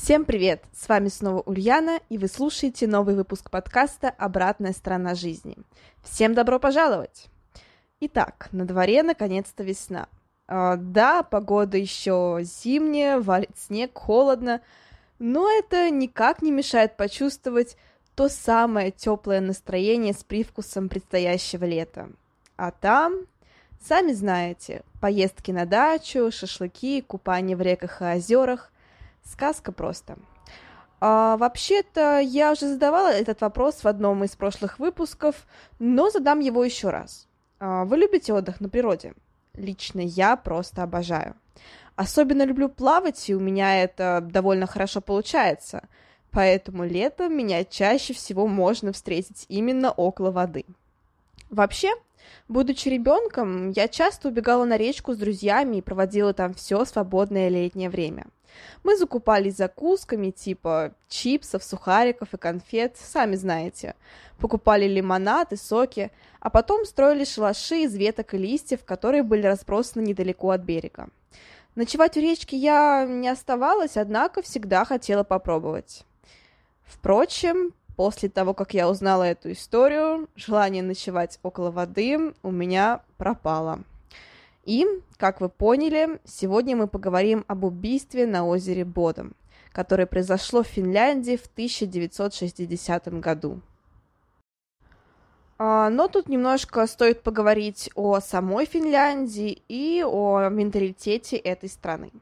Всем привет! С вами снова Ульяна, и вы слушаете новый выпуск подкаста «Обратная сторона жизни». Всем добро пожаловать! Итак, на дворе наконец-то весна. А, да, погода еще зимняя, валит снег, холодно, но это никак не мешает почувствовать то самое теплое настроение с привкусом предстоящего лета. А там, сами знаете, поездки на дачу, шашлыки, купание в реках и озерах – Сказка просто. А, вообще-то я уже задавала этот вопрос в одном из прошлых выпусков, но задам его еще раз. А, вы любите отдых на природе? Лично я просто обожаю. Особенно люблю плавать, и у меня это довольно хорошо получается. Поэтому летом меня чаще всего можно встретить именно около воды. Вообще, будучи ребенком, я часто убегала на речку с друзьями и проводила там все свободное летнее время – мы закупались закусками типа чипсов, сухариков и конфет, сами знаете. Покупали лимонад и соки, а потом строили шалаши из веток и листьев, которые были разбросаны недалеко от берега. Ночевать у речки я не оставалась, однако всегда хотела попробовать. Впрочем, после того, как я узнала эту историю, желание ночевать около воды у меня пропало. И, как вы поняли, сегодня мы поговорим об убийстве на озере Бодом, которое произошло в Финляндии в 1960 году. А, но тут немножко стоит поговорить о самой Финляндии и о менталитете этой страны.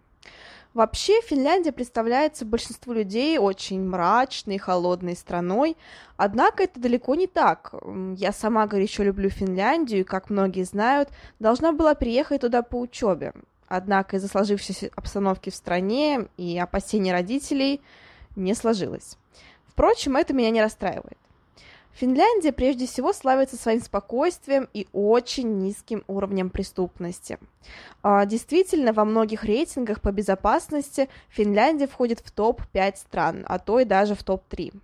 Вообще, Финляндия представляется большинству людей очень мрачной, холодной страной, однако это далеко не так. Я сама горячо люблю Финляндию, и, как многие знают, должна была приехать туда по учебе. Однако из-за сложившейся обстановки в стране и опасений родителей не сложилось. Впрочем, это меня не расстраивает. Финляндия прежде всего славится своим спокойствием и очень низким уровнем преступности. А, действительно, во многих рейтингах по безопасности Финляндия входит в топ-5 стран, а то и даже в топ-3.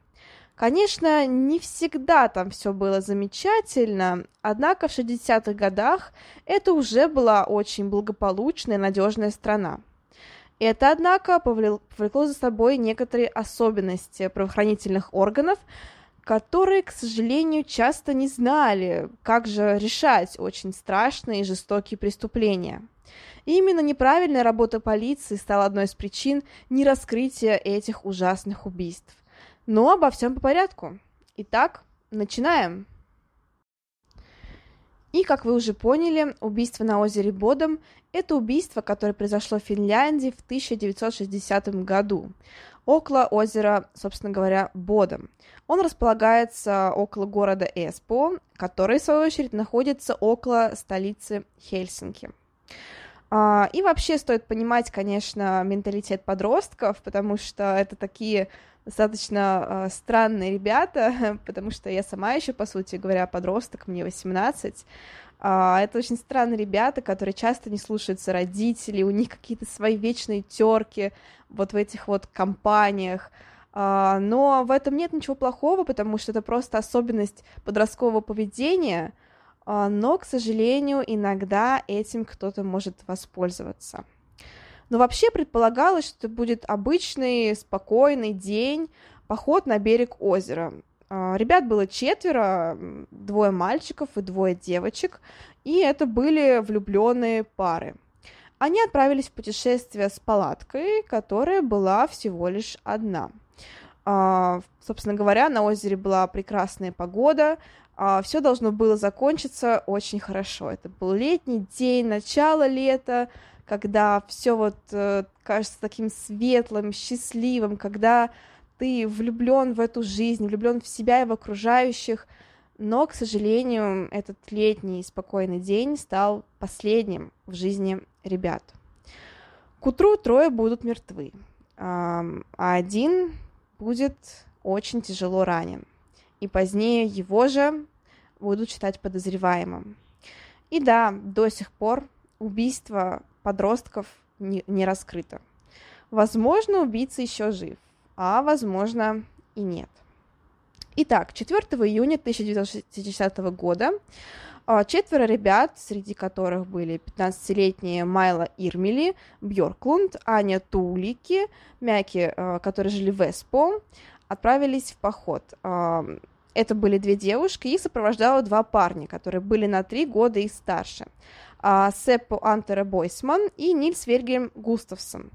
Конечно, не всегда там все было замечательно, однако в 60-х годах это уже была очень благополучная и надежная страна. Это, однако, повлекло за собой некоторые особенности правоохранительных органов, которые, к сожалению, часто не знали, как же решать очень страшные и жестокие преступления. И именно неправильная работа полиции стала одной из причин нераскрытия этих ужасных убийств. Но обо всем по порядку. Итак, начинаем. И, как вы уже поняли, убийство на озере Бодом – это убийство, которое произошло в Финляндии в 1960 году около озера, собственно говоря, Бодом. Он располагается около города Эспо, который, в свою очередь, находится около столицы Хельсинки. А, и вообще стоит понимать, конечно, менталитет подростков, потому что это такие достаточно э, странные ребята, потому что я сама еще, по сути говоря, подросток, мне 18, а, это очень странные ребята, которые часто не слушаются родителей, у них какие-то свои вечные терки вот в этих вот компаниях. А, но в этом нет ничего плохого, потому что это просто особенность подросткового поведения, а, но, к сожалению, иногда этим кто-то может воспользоваться. Но вообще предполагалось, что это будет обычный, спокойный день, поход на берег озера. А, ребят было четверо, двое мальчиков и двое девочек, и это были влюбленные пары. Они отправились в путешествие с палаткой, которая была всего лишь одна. А, собственно говоря, на озере была прекрасная погода, а, все должно было закончиться очень хорошо. Это был летний день, начало лета, когда все вот э, кажется таким светлым, счастливым, когда ты влюблен в эту жизнь, влюблен в себя и в окружающих, но, к сожалению, этот летний спокойный день стал последним в жизни ребят. К утру трое будут мертвы, а один будет очень тяжело ранен. И позднее его же будут считать подозреваемым. И да, до сих пор убийство подростков не, раскрыто. Возможно, убийца еще жив, а возможно и нет. Итак, 4 июня 1960 года а, четверо ребят, среди которых были 15-летние Майла Ирмели, Бьорклунд, Аня Тулики, Мяки, а, которые жили в Эспо, отправились в поход. А, это были две девушки, их сопровождало два парня, которые были на три года и старше. Сеппо Антера Бойсман и Нильс Вергельм Густавсон.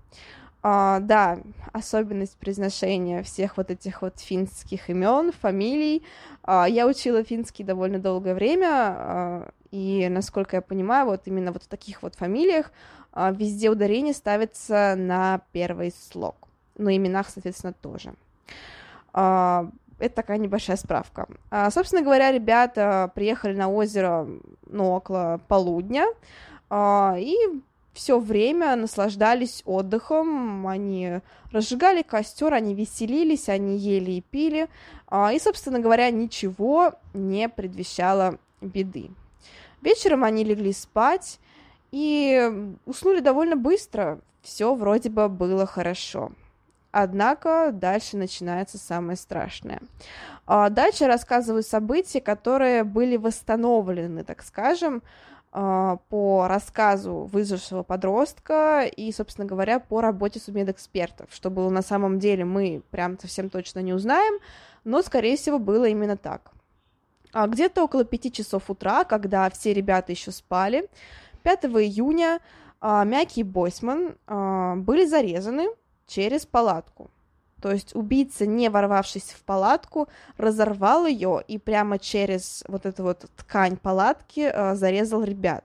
Uh, да, особенность произношения всех вот этих вот финских имен, фамилий. Uh, я учила финский довольно долгое время, uh, и, насколько я понимаю, вот именно вот в таких вот фамилиях везде ударение ставится на первый слог. На именах, соответственно, тоже. Это такая небольшая справка. Собственно говоря, ребята приехали на озеро, ну, около полудня, и все время наслаждались отдыхом, они разжигали костер, они веселились, они ели и пили, а, и, собственно говоря, ничего не предвещало беды. Вечером они легли спать и уснули довольно быстро, все вроде бы было хорошо. Однако дальше начинается самое страшное. А, дальше рассказываю события, которые были восстановлены, так скажем, по рассказу выжившего подростка и, собственно говоря, по работе судмедэкспертов. Что было на самом деле, мы прям совсем точно не узнаем, но, скорее всего, было именно так. А где-то около пяти часов утра, когда все ребята еще спали, 5 июня а, Мяки и Бойсман а, были зарезаны через палатку. То есть убийца, не ворвавшись в палатку, разорвал ее и прямо через вот эту вот ткань палатки э, зарезал ребят.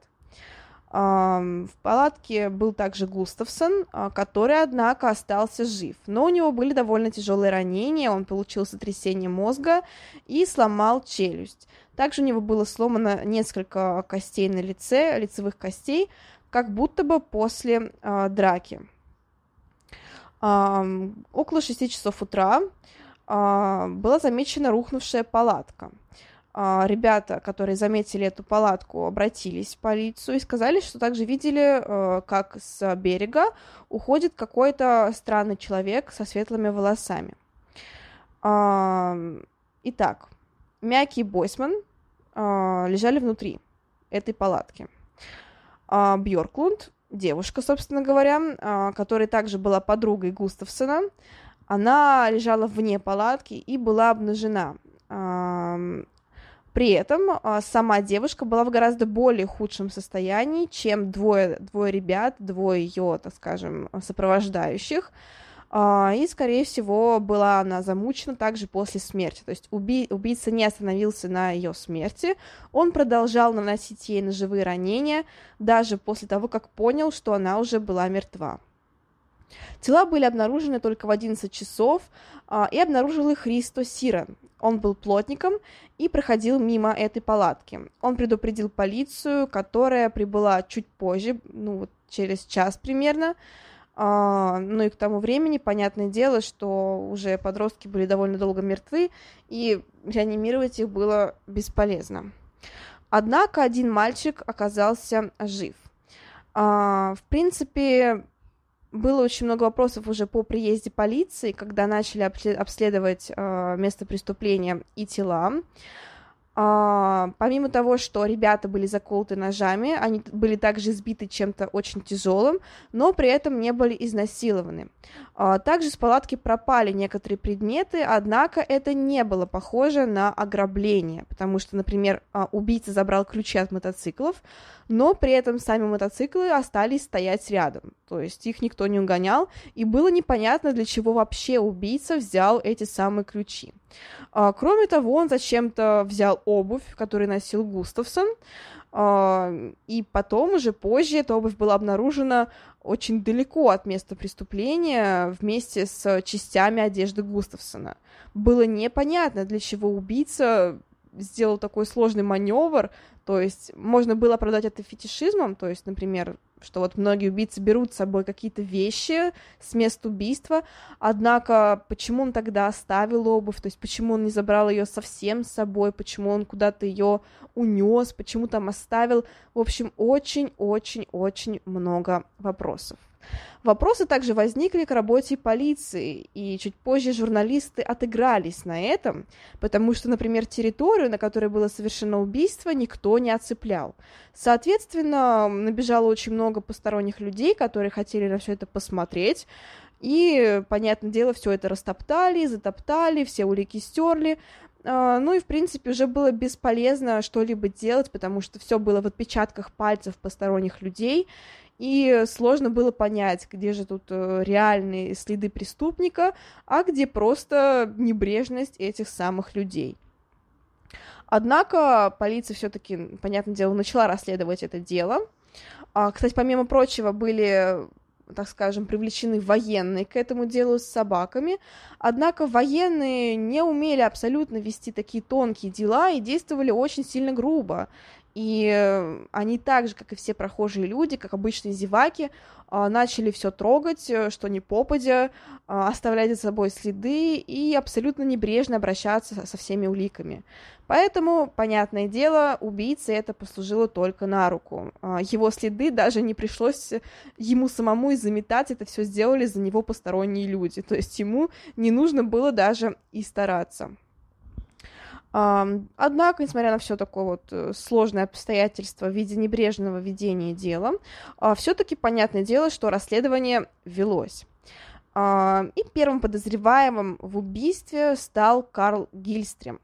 В палатке был также Густавсон, uh, который, однако, остался жив. Но у него были довольно тяжелые ранения, он получил сотрясение мозга и сломал челюсть. Также у него было сломано несколько костей на лице, лицевых костей, как будто бы после uh, драки. Около 6 часов утра а, была замечена рухнувшая палатка. А, ребята, которые заметили эту палатку, обратились в полицию и сказали, что также видели, э, как с берега уходит какой-то странный человек со светлыми волосами. Итак, Мяки и Бойсман а, лежали внутри этой палатки. Бьорклунд девушка, собственно говоря, а, которая также была подругой Густавсона. Она лежала вне палатки и была обнажена. При этом а, сама девушка была в гораздо более худшем состоянии, чем двое, двое ребят, двое ее, так скажем, сопровождающих. А, и, скорее всего, была она замучена также после смерти. То есть уби- убийца не остановился на ее смерти, он продолжал наносить ей ножевые ранения, даже после того, как понял, что она уже была мертва. Тела были обнаружены только в 11 часов, а, и обнаружил их Христо Сиран. Он был плотником и проходил мимо этой палатки. Он предупредил полицию, которая прибыла чуть позже, ну вот через час примерно, ну и к тому времени, понятное дело, что уже подростки были довольно долго мертвы, и реанимировать их было бесполезно. Однако один мальчик оказался жив. А, в принципе, было очень много вопросов уже по приезде полиции, когда начали обследовать а, место преступления и тела. А, помимо того, что ребята были заколоты ножами, они были также избиты чем-то очень тяжелым, но при этом не были изнасилованы. А, также с палатки пропали некоторые предметы, однако это не было похоже на ограбление, потому что, например, а, убийца забрал ключи от мотоциклов, но при этом сами мотоциклы остались стоять рядом, то есть их никто не угонял, и было непонятно, для чего вообще убийца взял эти самые ключи. А, кроме того, он зачем-то взял обувь, которую носил Густавсон, а, и потом уже позже эта обувь была обнаружена очень далеко от места преступления вместе с частями одежды Густавсона. Было непонятно, для чего убийца сделал такой сложный маневр, то есть можно было оправдать это фетишизмом, то есть, например, что вот многие убийцы берут с собой какие-то вещи с места убийства, однако почему он тогда оставил обувь, то есть почему он не забрал ее совсем с собой, почему он куда-то ее унес, почему там оставил, в общем, очень-очень-очень много вопросов. Вопросы также возникли к работе полиции, и чуть позже журналисты отыгрались на этом, потому что, например, территорию, на которой было совершено убийство, никто не оцеплял. Соответственно, набежало очень много посторонних людей, которые хотели на все это посмотреть, и, понятное дело, все это растоптали, затоптали, все улики стерли. А, ну и, в принципе, уже было бесполезно что-либо делать, потому что все было в отпечатках пальцев посторонних людей, и сложно было понять, где же тут э, реальные следы преступника, а где просто небрежность этих самых людей. Однако полиция все-таки, понятное дело, начала расследовать это дело. А, кстати, помимо прочего, были так скажем, привлечены военные к этому делу с собаками, однако военные не умели абсолютно вести такие тонкие дела и действовали очень сильно грубо. И э, они так же, как и все прохожие люди, как обычные зеваки, а, начали все трогать, э, что не попадя, а, оставлять за собой следы и абсолютно небрежно обращаться со всеми уликами. Поэтому, понятное дело, убийце это послужило только на руку. А, его следы даже не пришлось ему самому и заметать, это все сделали за него посторонние люди. То есть ему не нужно было даже и стараться. Однако, несмотря на все такое вот э, сложное обстоятельство в виде небрежного ведения дела, а, все-таки понятное дело, что расследование велось. И первым подозреваемым в убийстве стал Карл Гильстрем.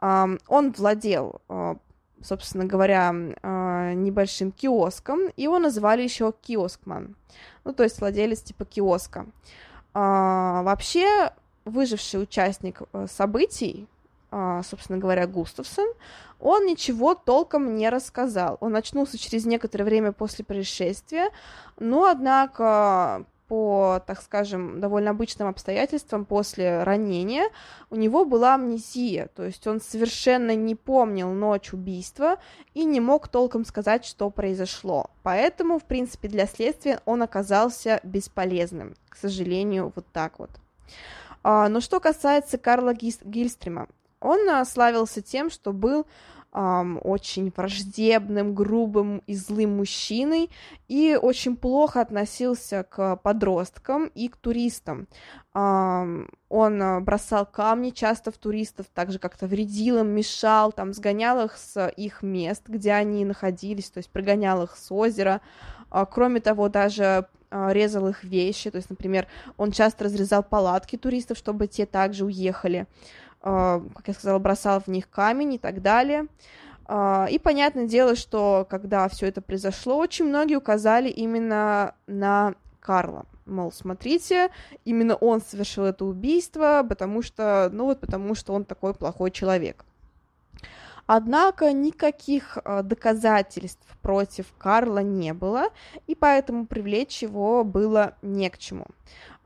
Он владел, а, собственно говоря, а, небольшим киоском, и его называли еще киоскман, ну, то есть владелец типа киоска. Вообще, выживший участник э, событий, собственно говоря, Густавсон, он ничего толком не рассказал. Он очнулся через некоторое время после происшествия, но, однако, по, так скажем, довольно обычным обстоятельствам после ранения у него была амнезия, то есть он совершенно не помнил ночь убийства и не мог толком сказать, что произошло. Поэтому, в принципе, для следствия он оказался бесполезным, к сожалению, вот так вот. А, но что касается Карла Гильстрима, он а, славился тем, что был Um, очень враждебным, грубым и злым мужчиной и очень плохо относился к подросткам и к туристам. Um, он а, бросал камни часто в туристов, также как-то вредил им, мешал, там, сгонял их с их мест, где они находились, то есть прогонял их с озера. Uh, кроме того, даже резал их вещи, то есть, например, он часто разрезал палатки туристов, чтобы те также уехали. А, как я сказала, бросал в них камень и так далее. А, и понятное дело, что когда все это произошло, очень многие указали именно на Карла. Мол, смотрите, именно он совершил это убийство, потому что, ну вот потому что он такой плохой человек. Однако никаких а, доказательств против Карла не было, и поэтому привлечь его было не к чему.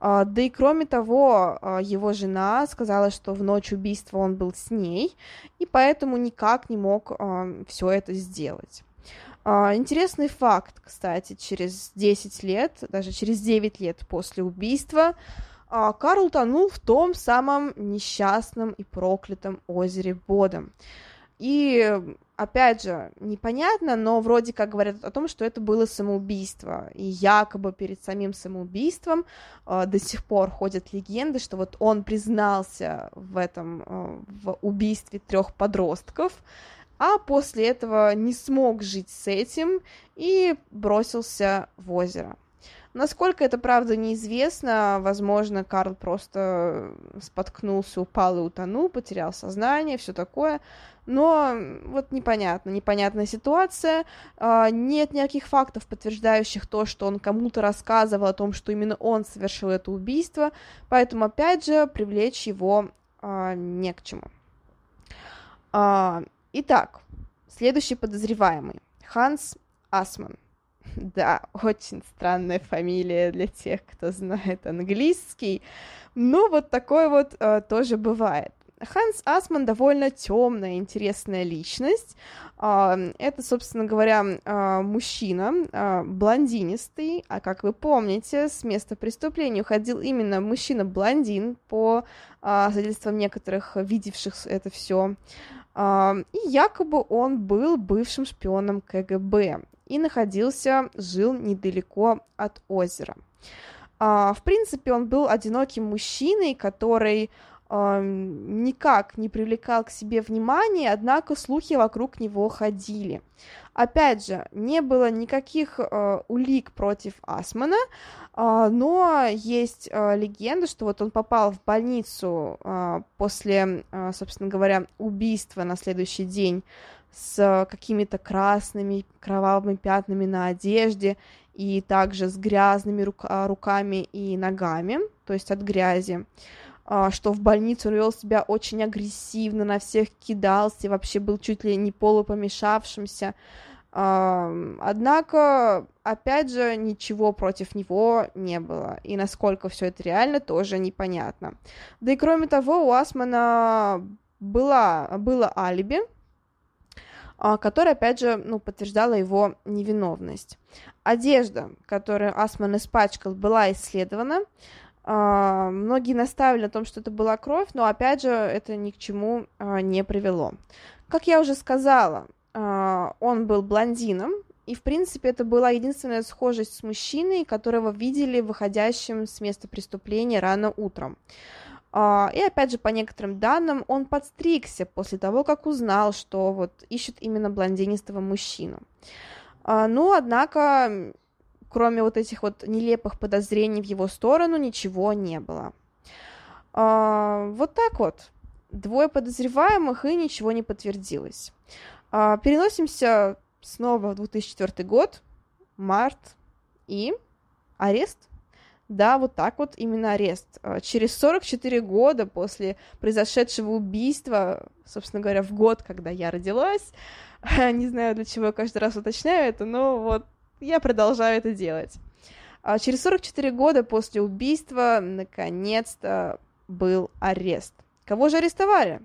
А, да и кроме того, а, его жена сказала, что в ночь убийства он был с ней, и поэтому никак не мог все это сделать. Интересный факт, кстати, через 10 лет, даже через 9 лет после убийства, Карл тонул в том самом несчастном и проклятом озере Бодом. И опять же, непонятно, но вроде как говорят о том, что это было самоубийство. И якобы перед самим самоубийством э, до сих пор ходят легенды, что вот он признался в этом, э, в убийстве трех подростков, а после этого не смог жить с этим и бросился в озеро. Насколько это правда неизвестно, возможно, Карл просто споткнулся, упал и утонул, потерял сознание, все такое. Но вот непонятно, непонятная ситуация. А, нет никаких фактов, подтверждающих то, что он кому-то рассказывал о том, что именно он совершил это убийство. Поэтому, опять же, привлечь его а, не к чему. А, итак, следующий подозреваемый. Ханс Асман. Да, очень странная фамилия для тех, кто знает английский. Ну, вот такой вот э, тоже бывает. Ханс Асман довольно темная, интересная личность. Это, собственно говоря, мужчина, блондинистый, а как вы помните, с места преступления уходил именно мужчина-блондин по свидетельствам некоторых видевших это все. И якобы он был бывшим шпионом КГБ и находился, жил недалеко от озера. В принципе, он был одиноким мужчиной, который никак не привлекал к себе внимания, однако слухи вокруг него ходили. Опять же, не было никаких э, улик против Асмана, э, но есть э, легенда, что вот он попал в больницу э, после, э, собственно говоря, убийства на следующий день с какими-то красными кровавыми пятнами на одежде и также с грязными рука- руками и ногами, то есть от грязи. А, что в больнице он вел себя очень агрессивно, на всех кидался, вообще был чуть ли не полупомешавшимся. Однако, опять же, ничего против него не было, и насколько все это реально, тоже непонятно. Да и кроме того, у Асмана была, было алиби, а, которое, опять же, ну, подтверждало его невиновность. Одежда, которую Асман испачкал, была исследована, Uh, многие наставили на том, что это была кровь, но опять же это ни к чему uh, не привело. Как я уже сказала, он был блондином, и в принципе это была единственная схожесть с мужчиной, которого видели выходящим с места преступления рано утром. И опять же, по некоторым данным, он подстригся после того, как узнал, что вот ищет именно блондинистого мужчину. Ну, однако, кроме вот этих вот нелепых подозрений в его сторону, ничего не было. А, вот так вот. Двое подозреваемых, и ничего не подтвердилось. А, переносимся снова в 2004 год, март, и арест. Да, вот так вот именно арест. А, через 44 года после произошедшего убийства, собственно говоря, в год, когда я родилась, не знаю, для чего я каждый раз уточняю это, но вот я продолжаю это делать. А через 44 года после убийства, наконец-то, был арест. Кого же арестовали?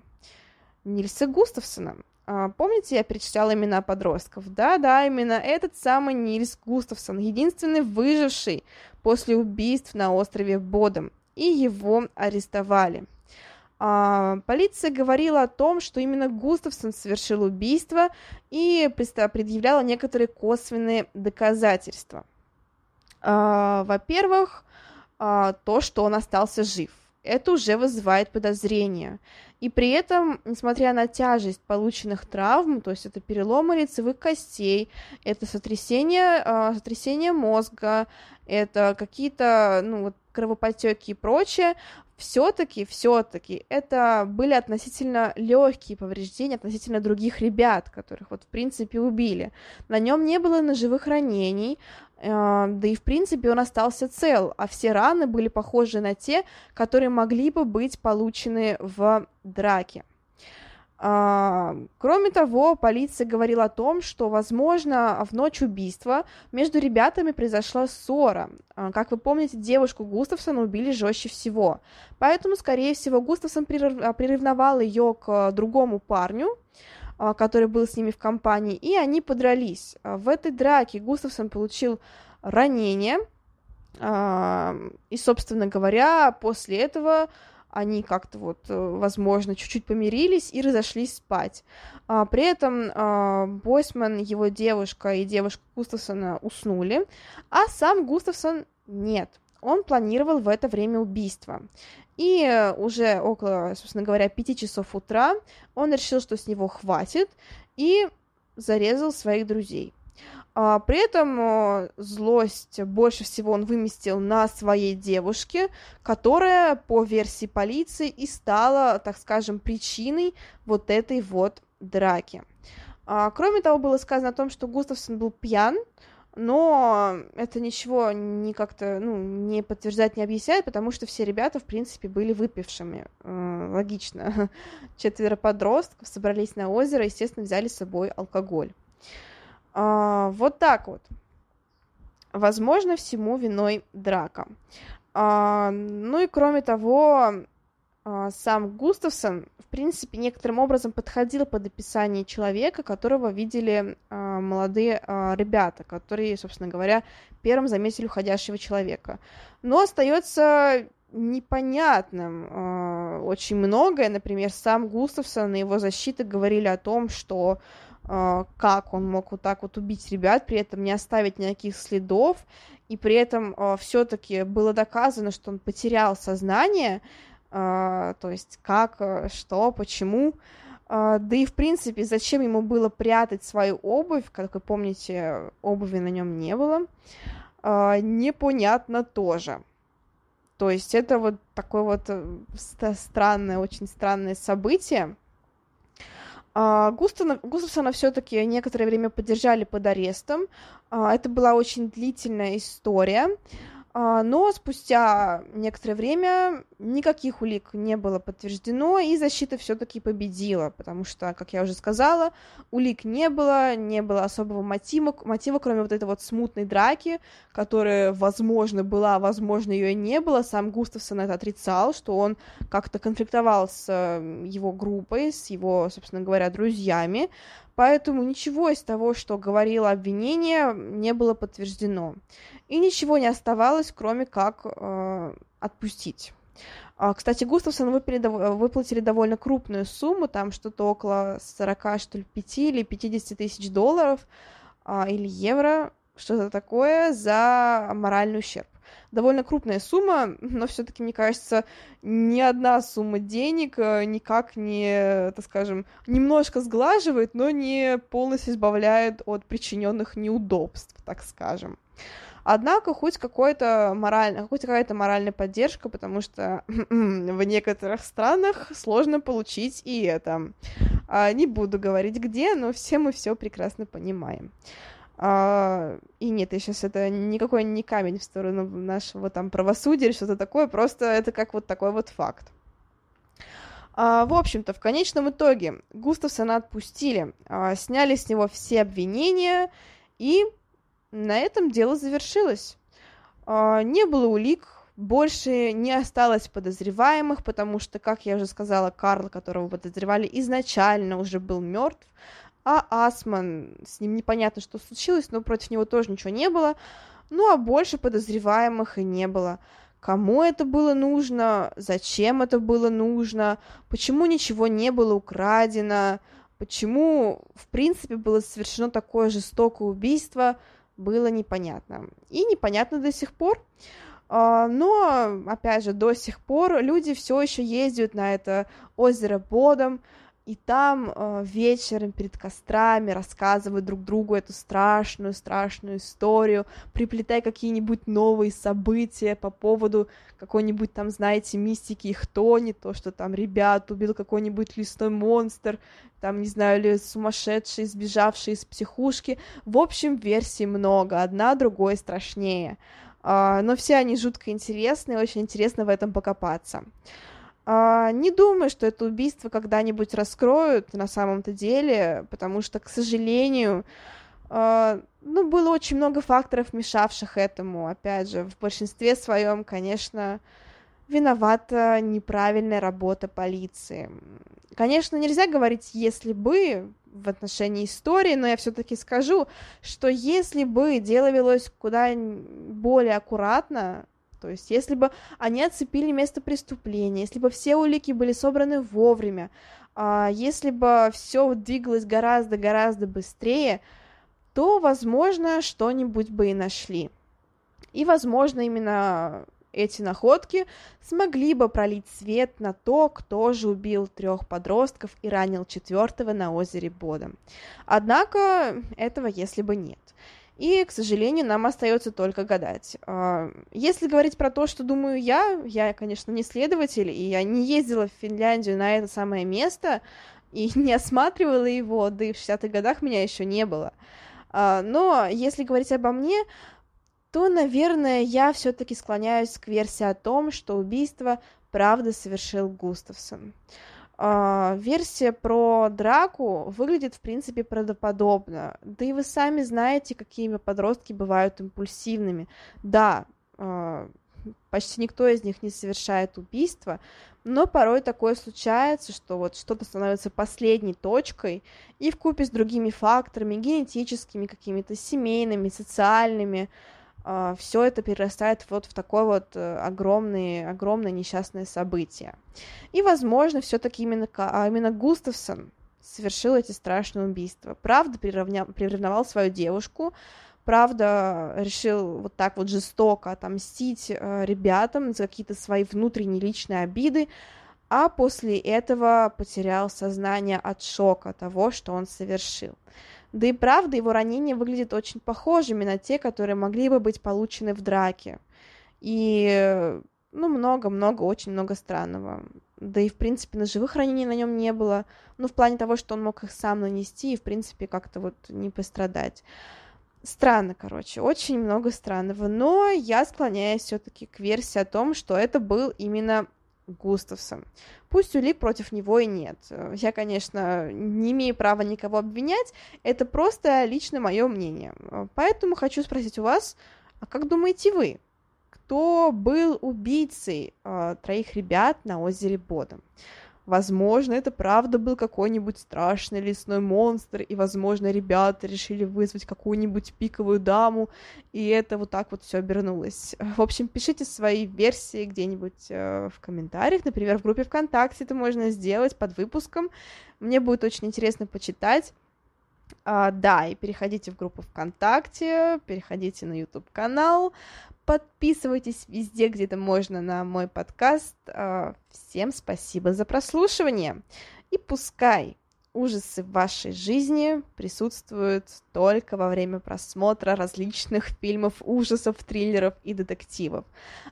Нильса Густавсона. А, помните, я перечисляла имена подростков? Да-да, именно этот самый Нильс Густавсон, единственный выживший после убийств на острове Бодом. И его арестовали. А, полиция говорила о том, что именно Густавсон совершил убийство и предъявляла некоторые косвенные доказательства. А, во-первых, а, то, что он остался жив. Это уже вызывает подозрения. И при этом, несмотря на тяжесть полученных травм, то есть это переломы лицевых костей, это сотрясение, сотрясение мозга, это какие-то ну, вот, кровопотеки и прочее, все-таки, все-таки это были относительно легкие повреждения относительно других ребят, которых вот в принципе убили. На нем не было ножевых ранений, э, да и в принципе он остался цел, а все раны были похожи на те, которые могли бы быть получены в драке. А, кроме того, полиция говорила о том, что, возможно, в ночь убийства между ребятами произошла ссора. А, как вы помните, девушку Густавсона убили жестче всего. Поэтому, скорее всего, Густавсон а, приревновал ее к другому парню, который был с ними в компании, и они подрались. В этой драке Густавсон получил ранение, и, собственно говоря, после этого они как-то вот, э, возможно, чуть-чуть помирились и разошлись спать. А, при этом а, Бойсман, его девушка и девушка Густавсона уснули, а сам Густавсон нет. Он планировал в это время убийство. И уже около, собственно говоря, пяти часов утра он решил, что с него хватит, и зарезал своих друзей. А, при этом злость больше всего он выместил на своей девушке, которая, по версии полиции, и стала, так скажем, причиной вот этой вот драки. А, кроме того, было сказано о том, что Густавсон был пьян, но это ничего не как-то, ну, не подтверждает, не объясняет, потому что все ребята, в принципе, были выпившими. Э, логично. Четверо подростков собрались на озеро, естественно, взяли с собой алкоголь. А, вот так вот. Возможно, всему виной драка. А, ну и кроме того, сам Густавсон, в принципе, некоторым образом подходил под описание человека, которого видели а, молодые а, ребята, которые, собственно говоря, первым заметили уходящего человека. Но остается непонятным э, очень многое. Например, сам Густавсон и его защита говорили о том, что э, как он мог вот так вот убить ребят, при этом не оставить никаких следов, и при этом э, все-таки было доказано, что он потерял сознание, а, то есть как, э, что, почему. А, да и, в принципе, зачем ему было прятать свою обувь, как вы помните, обуви на нем не было, а, непонятно тоже. То есть это вот такое вот э, странное, очень странное событие. Густана, Густавсона все-таки некоторое время поддержали под арестом. Это была очень длительная история. А, но спустя некоторое время никаких улик не было подтверждено, и защита все-таки победила, потому что, как я уже сказала, улик не было, не было особого мотива, мотива, кроме вот этой вот смутной драки, которая, возможно, была, возможно, ее и не было. Сам Густавсон это отрицал, что он как-то конфликтовал с его группой, с его, собственно говоря, друзьями, поэтому ничего из того, что говорило обвинение, не было подтверждено и ничего не оставалось, кроме как э, отпустить. А, кстати, Густавсон выплатили, выплатили довольно крупную сумму, там что-то около 40, что ли, 5 или 50 тысяч долларов а, или евро, что-то такое, за моральный ущерб. Довольно крупная сумма, но все-таки, мне кажется, ни одна сумма денег э, никак не, так скажем, немножко сглаживает, но не полностью избавляет от причиненных неудобств, так скажем. Однако хоть какой-то моральный, хоть какая-то моральная поддержка, потому что в некоторых странах сложно получить и это. А, не буду говорить где, но все мы все прекрасно понимаем. А, и нет, я сейчас это никакой не камень в сторону нашего там правосудия или что-то такое, просто это как вот такой вот факт. А, в общем-то, в конечном итоге Густавсона отпустили, а, сняли с него все обвинения, и на этом дело завершилось. А, не было улик, больше не осталось подозреваемых, потому что, как я уже сказала, Карл, которого подозревали изначально, уже был мертв, а Асман, с ним непонятно, что случилось, но против него тоже ничего не было, ну а больше подозреваемых и не было. Кому это было нужно, зачем это было нужно, почему ничего не было украдено, почему, в принципе, было совершено такое жестокое убийство – было непонятно. И непонятно до сих пор. А, но, опять же, до сих пор люди все еще ездят на это озеро Бодом, и там э, вечером перед кострами рассказывают друг другу эту страшную, страшную историю, приплетая какие-нибудь новые события по поводу какой-нибудь там, знаете, мистики их тони, то, что там ребят убил какой-нибудь лесной монстр, там, не знаю, или сумасшедший, сбежавший из психушки. В общем, версий много, одна другой страшнее. Э, но все они жутко интересные, очень интересно в этом покопаться. А, не думаю, что это убийство когда-нибудь раскроют на самом-то деле, потому что, к сожалению, а, ну, было очень много факторов, мешавших этому. Опять же, в большинстве своем, конечно, виновата неправильная работа полиции. Конечно, нельзя говорить «если бы» в отношении истории, но я все-таки скажу, что если бы дело велось куда более аккуратно, то есть, если бы они оцепили место преступления, если бы все улики были собраны вовремя, а, если бы все двигалось гораздо-гораздо быстрее, то, возможно, что-нибудь бы и нашли. И, возможно, именно эти находки смогли бы пролить свет на то, кто же убил трех подростков и ранил четвертого на озере Бода. Однако этого если бы нет. И, к сожалению, нам остается только гадать. А, если говорить про то, что думаю я, я, конечно, не следователь, и я не ездила в Финляндию на это самое место, и не осматривала его, да и в 60-х годах меня еще не было. А, но если говорить обо мне, то, наверное, я все-таки склоняюсь к версии о том, что убийство правда совершил Густавсон. Uh, версия про драку выглядит, в принципе, правдоподобно. Да и вы сами знаете, какими подростки бывают импульсивными. Да, uh, почти никто из них не совершает убийство, но порой такое случается, что вот что-то становится последней точкой, и в купе с другими факторами, генетическими, какими-то семейными, социальными, а, все это перерастает вот в такое вот э, огромное, огромное несчастное событие. И, возможно, все-таки именно, а, именно Густавсон совершил эти страшные убийства. Правда, приравня... приревновал свою девушку, правда, решил вот так вот жестоко отомстить э, ребятам за какие-то свои внутренние личные обиды, а после этого потерял сознание от шока того, что он совершил. Да и правда, его ранения выглядят очень похожими на те, которые могли бы быть получены в драке. И, ну, много-много, очень много странного. Да и, в принципе, ножевых ранений на нем не было. Ну, в плане того, что он мог их сам нанести и, в принципе, как-то вот не пострадать. Странно, короче, очень много странного. Но я склоняюсь все-таки к версии о том, что это был именно Густавсон. Пусть улик против него и нет. Я, конечно, не имею права никого обвинять, это просто лично мое мнение. Поэтому хочу спросить у вас, а как думаете вы, кто был убийцей э, троих ребят на озере Бодом? Возможно, это правда был какой-нибудь страшный лесной монстр, и, возможно, ребята решили вызвать какую-нибудь пиковую даму, и это вот так вот все обернулось. В общем, пишите свои версии где-нибудь э, в комментариях, например, в группе ВКонтакте это можно сделать под выпуском. Мне будет очень интересно почитать. А, да, и переходите в группу ВКонтакте, переходите на YouTube канал, Подписывайтесь везде, где это можно на мой подкаст. А, всем спасибо за прослушивание. И пускай ужасы в вашей жизни присутствуют только во время просмотра различных фильмов ужасов, триллеров и детективов,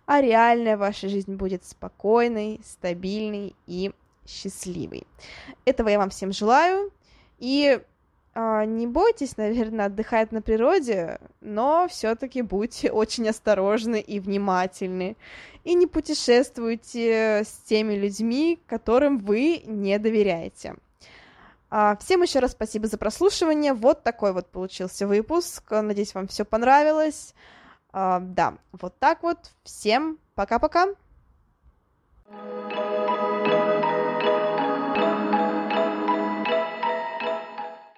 а реальная ваша жизнь будет спокойной, стабильной и счастливой. Этого я вам всем желаю. И не бойтесь, наверное, отдыхать на природе, но все-таки будьте очень осторожны и внимательны. И не путешествуйте с теми людьми, которым вы не доверяете. А, всем еще раз спасибо за прослушивание. Вот такой вот получился выпуск. Надеюсь, вам все понравилось. А, да, вот так вот. Всем пока-пока. thank you